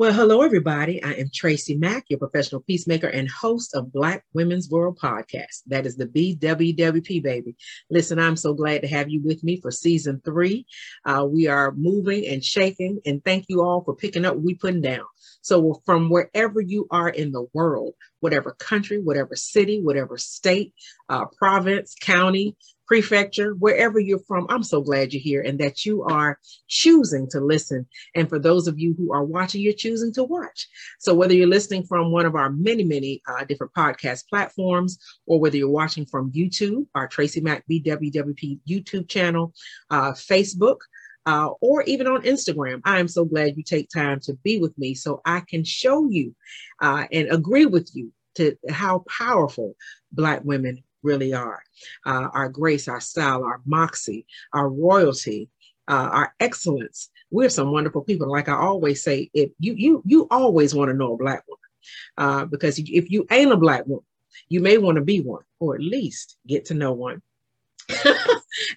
Well, hello, everybody. I am TracyMac, your professional peacemaker and host of Black Women's World Podcast. That is the BWWP, baby. Listen, I'm so glad to have you with me for season three. Uh, we are moving and shaking, and thank you all for picking up we putting down. So, from wherever you are in the world, whatever country, whatever city, whatever state, uh, province, county, prefecture, wherever you're from, I'm so glad you're here and that you are choosing to listen. And for those of you who are watching, you're choosing to watch. So whether you're listening from one of our many, many uh, different podcast platforms, or whether you're watching from YouTube, our TracyMac BWWP YouTube channel, uh, Facebook, uh, or even on Instagram. I am so glad you take time to be with me so I can show you uh, and agree with you to how powerful Black women really are. Uh, our grace, our style, our moxie, our royalty, uh, our excellence. We're some wonderful people. Like I always say, if you you you always want to know a black woman, uh, because if you ain't a black woman, you may want to be one, or at least get to know one.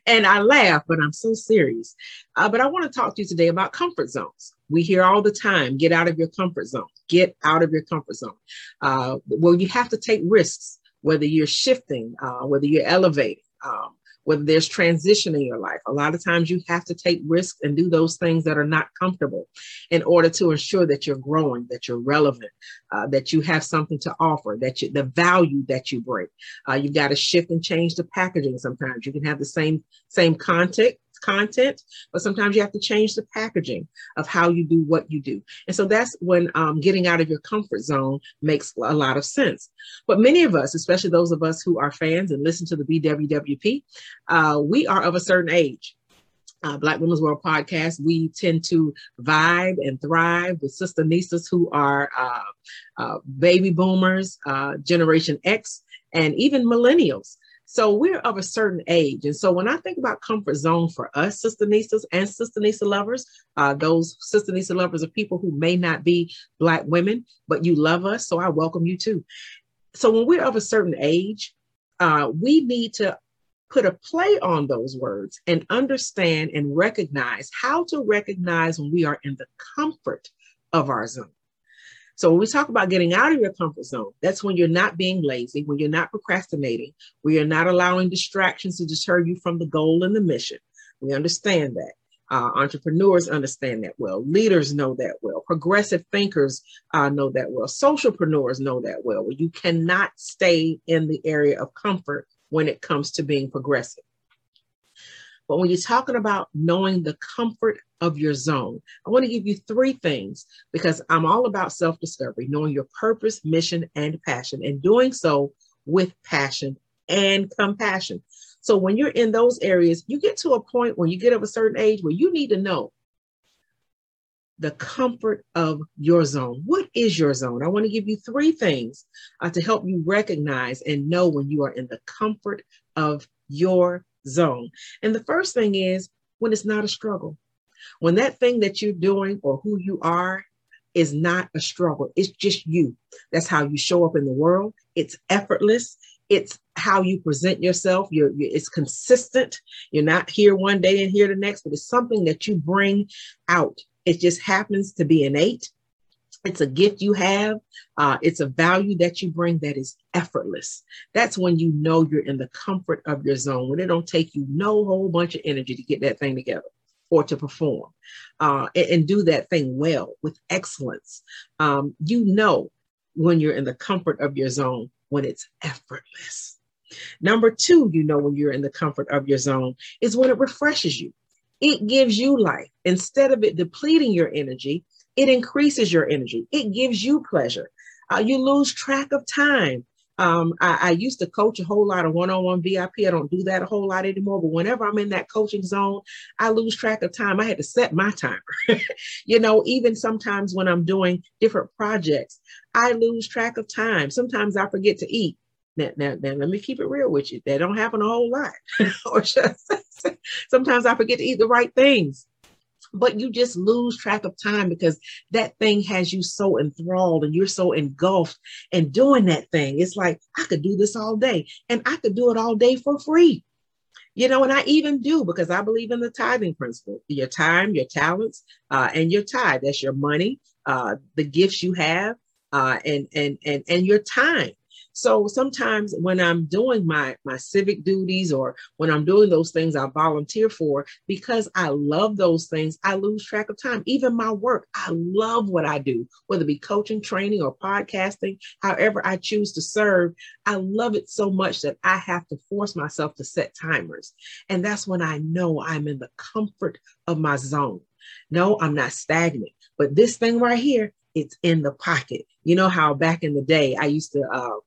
and I laugh, but I'm so serious. Uh, but I want to talk to you today about comfort zones. We hear all the time get out of your comfort zone, get out of your comfort zone. Uh, well, you have to take risks whether you're shifting, uh, whether you're elevating, um, whether there's transition in your life. A lot of times you have to take risks and do those things that are not comfortable in order to ensure that you're growing, that you're relevant, uh, that you have something to offer, that you, the value that you bring. Uh, you've got to shift and change the packaging sometimes. You can have the same, same content, content, but sometimes you have to change the packaging of how you do what you do. And so that's when um, getting out of your comfort zone makes a lot of sense. But many of us, especially those of us who are fans and listen to the BWWP, uh, we are of a certain age. Uh, Black Women's World podcast, we tend to vibe and thrive with SistaNistas who are uh, uh, baby boomers, uh, Generation X, and even millennials. So we're of a certain age. And so when I think about comfort zone for us, SistaNistas and SistaNista lovers, uh, those SistaNista lovers are people who may not be Black women, but you love us. So I welcome you too. So when we're of a certain age, uh, we need to put a play on those words and understand and recognize how to recognize when we are in the comfort of our zone. So when we talk about getting out of your comfort zone, that's when you're not being lazy, when you're not procrastinating, when you're not allowing distractions to deter you from the goal and the mission. We understand that. Uh, entrepreneurs understand that well. Leaders know that well. Progressive thinkers uh, know that well. Socialpreneurs know that well. You cannot stay in the area of comfort when it comes to being progressive. But when you're talking about knowing the comfort of your zone, I want to give you three things because I'm all about self discovery, knowing your purpose, mission, and passion, and doing so with passion and compassion. So when you're in those areas, you get to a point when you get of a certain age where you need to know the comfort of your zone. What is your zone? I want to give you three things uh, to help you recognize and know when you are in the comfort of your zone. And the first thing is when it's not a struggle. When that thing that you're doing or who you are is not a struggle, it's just you. That's how you show up in the world. It's effortless. It's how you present yourself. You're, you're, it's consistent. You're not here one day and here the next, but it's something that you bring out. It just happens to be innate. It's a gift you have. Uh, it's a value that you bring that is effortless. That's when you know you're in the comfort of your zone, when it don't take you no whole bunch of energy to get that thing together or to perform uh, and, and, do that thing well with excellence. Um, you know when you're in the comfort of your zone, when it's effortless. Number two, you know when you're in the comfort of your zone is when it refreshes you. It gives you life. Instead of it depleting your energy, it increases your energy. It gives you pleasure. Uh, you lose track of time. Um, I, I, used to coach a whole lot of one-on-one VIP. I don't do that a whole lot anymore. But whenever I'm in that coaching zone, I lose track of time. I had to set my timer. you know, even sometimes when I'm doing different projects, I lose track of time. Sometimes I forget to eat. Now, now, now, let me keep it real with you. That don't happen a whole lot. or just, sometimes I forget to eat the right things but you just lose track of time because that thing has you so enthralled and you're so engulfed in doing that thing. It's like, I could do this all day and I could do it all day for free. You know, and I even do because I believe in the tithing principle your time, your talents, uh, and your tithe. That's your money, uh, the gifts you have uh, and and and and your time so sometimes when I'm doing my my civic duties or when I'm doing those things I volunteer for because I love those things, I lose track of time. Even my work, I love what I do, whether it be coaching, training, or podcasting, however I choose to serve. I love it so much that I have to force myself to set timers. And that's when I know I'm in the comfort of my zone. No, I'm not stagnant. But this thing right here, it's in the pocket. You know how back in the day I used to uh,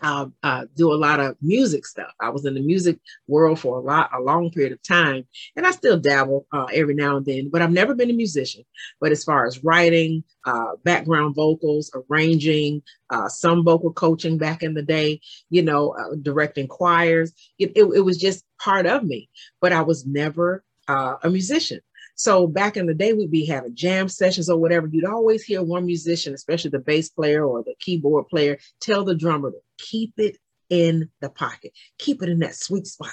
uh, uh, do a lot of music stuff. I was in the music world for a lot, a long period of time, and I still dabble uh, every now and then. But I've never been a musician. But as far as writing, uh, background vocals, arranging, uh, some vocal coaching back in the day, you know, uh, directing choirs, it, it, it, was just part of me. But I was never a musician. So back in the day, we'd be having jam sessions or whatever. You'd always hear one musician, especially the bass player or the keyboard player, tell the drummer to keep it in the pocket, keep it in that sweet spot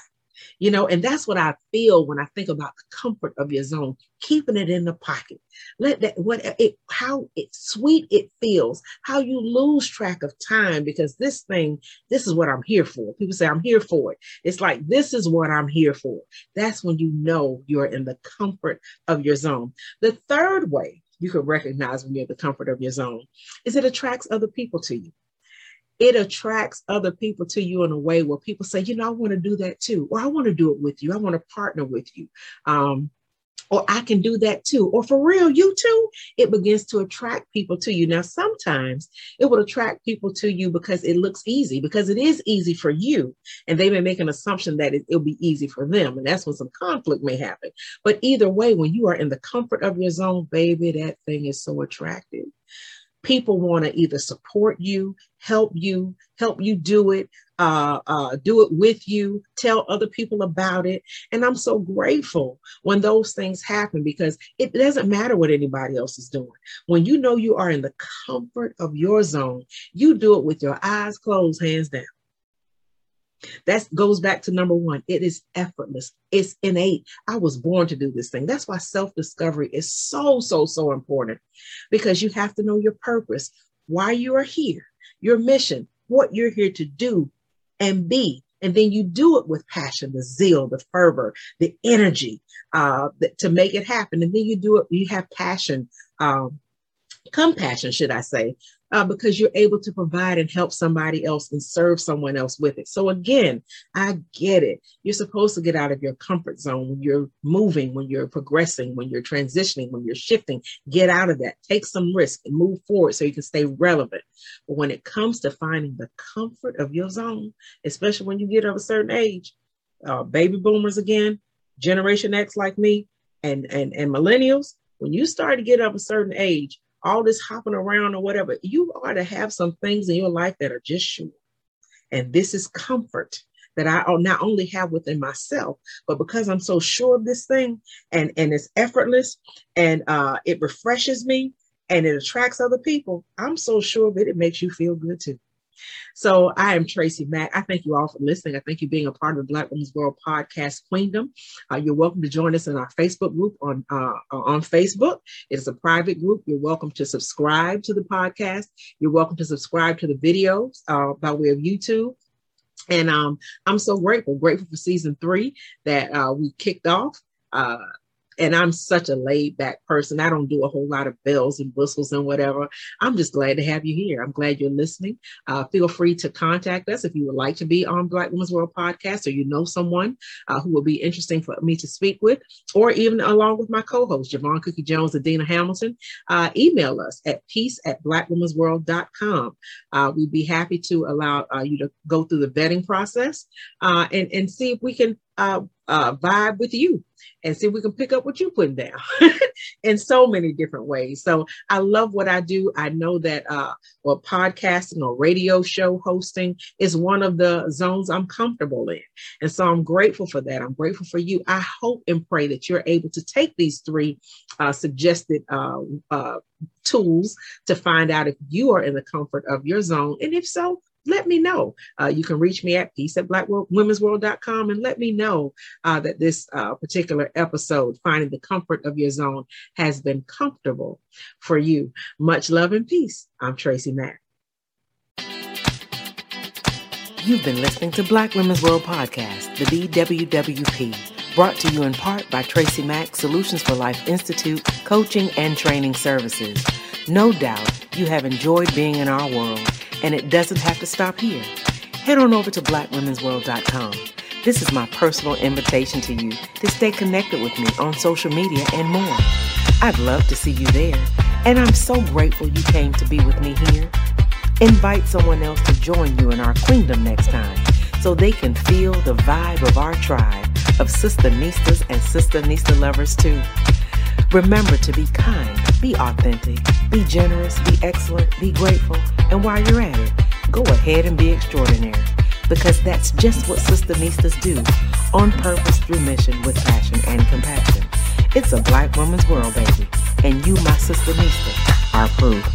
you know, and that's what I feel when I think about the comfort of your zone, keeping it in the pocket. Let that what it how it sweet it feels, how you lose track of time because this thing, this is what I'm here for. People say I'm here for it. It's like this is what I'm here for. That's when you know you're in the comfort of your zone. The third way you can recognize when you're in the comfort of your zone is it attracts other people to you it attracts other people to you in a way where people say, you know, I want to do that too, or I want to do it with you. I want to partner with you. Um, or I can do that too. Or for real, you too. It begins to attract people to you. Now, sometimes it will attract people to you because it looks easy, because it is easy for you. And they may make an assumption that it, will be easy for them. And that's when some conflict may happen. But either way, when you are in the comfort of your zone, baby, that thing is so attractive people want to either support you, help you, help you do it, uh, uh, do it with you, tell other people about it. And I'm so grateful when those things happen because it doesn't matter what anybody else is doing. When you know you are in the comfort of your zone, you do it with your eyes closed, hands down. That goes back to number one. It is effortless. It's innate. I was born to do this thing. That's why self discovery is so, so, so important because you have to know your purpose, why you are here, your mission, what you're here to do and be. And then you do it with passion, the zeal, the fervor, the energy uh, to make it happen. And then you do it, you have passion, um, compassion, should I say, uh, because you're able to provide and help somebody else and serve someone else with it. So, again, I get it. You're supposed to get out of your comfort zone when you're moving, when you're progressing, when you're transitioning, when you're shifting. Get out of that, take some risk and move forward so you can stay relevant. But when it comes to finding the comfort of your zone, especially when you get of a certain age, uh, baby boomers again, Generation X like me, and, and, and millennials, when you start to get of a certain age, all this hopping around or whatever, you are to have some things in your life that are just sure. And this is comfort that I not only have within myself, but because I'm so sure of this thing and, and it's effortless and uh, it refreshes me and it attracts other people, I'm so sure that it makes you feel good too. So I am TracyMac. I thank you all for listening. I thank you being a part of the Black Women's World Podcast Queendom. Uh, you're welcome to join us in our Facebook group on uh, on Facebook. It is a private group. You're welcome to subscribe to the podcast. You're welcome to subscribe to the videos uh, by way of YouTube. And um, I'm so grateful, grateful for season three that uh, we kicked off. And I'm such a laid back person. I don't do a whole lot of bells and whistles and whatever. I'm just glad to have you here. I'm glad you're listening. Uh, feel free to contact us if you would like to be on Black Women's World Podcast or you know someone uh, who will be interesting for me to speak with, or even along with my co-host, Jovonne Cookie Jones and Deanna Hamilton. Uh, email us at peace at blackwomensworld.com. Uh, we'd be happy to allow uh, you to go through the vetting process uh, and, and see if we can uh, uh, vibe with you and see if we can pick up what you're putting down in so many different ways. So I love what I do. I know that uh, well, podcasting or radio show hosting is one of the zones I'm comfortable in. And so I'm grateful for that. I'm grateful for you. I hope and pray that you're able to take these three uh, suggested uh, uh, tools to find out if you are in the comfort of your zone. And if so, let me know. Uh, you can reach me at peace at blackwomensworld.com and let me know uh, that this uh, particular episode, Finding the Comfort of Your Zone, has been comfortable for you. Much love and peace. I'm TracyMac. You've been listening to Black Women's World Podcast, the BWWP, brought to you in part by TracyMac Solutions for Life Institute, coaching and training services. No doubt you have enjoyed being in our world, and it doesn't have to stop here. Head on over to blackwomensworld.com. This is my personal invitation to you to stay connected with me on social media and more. I'd love to see you there, and I'm so grateful you came to be with me here. Invite someone else to join you in our queendom next time so they can feel the vibe of our tribe of SistaNistas and SistaNista lovers too. Remember to be kind, be authentic, be generous, be excellent, be grateful, and while you're at it, go ahead and be extraordinary because that's just what SistaNistas do on purpose through mission with passion and compassion. It's a black woman's world, baby, and you, my SistaNista, are proof.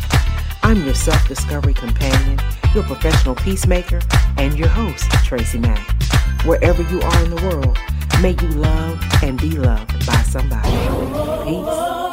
I'm your self discovery companion, your professional peacemaker, and your host, TracyMac. Wherever you are in the world, may you love and be loved by somebody. Peace.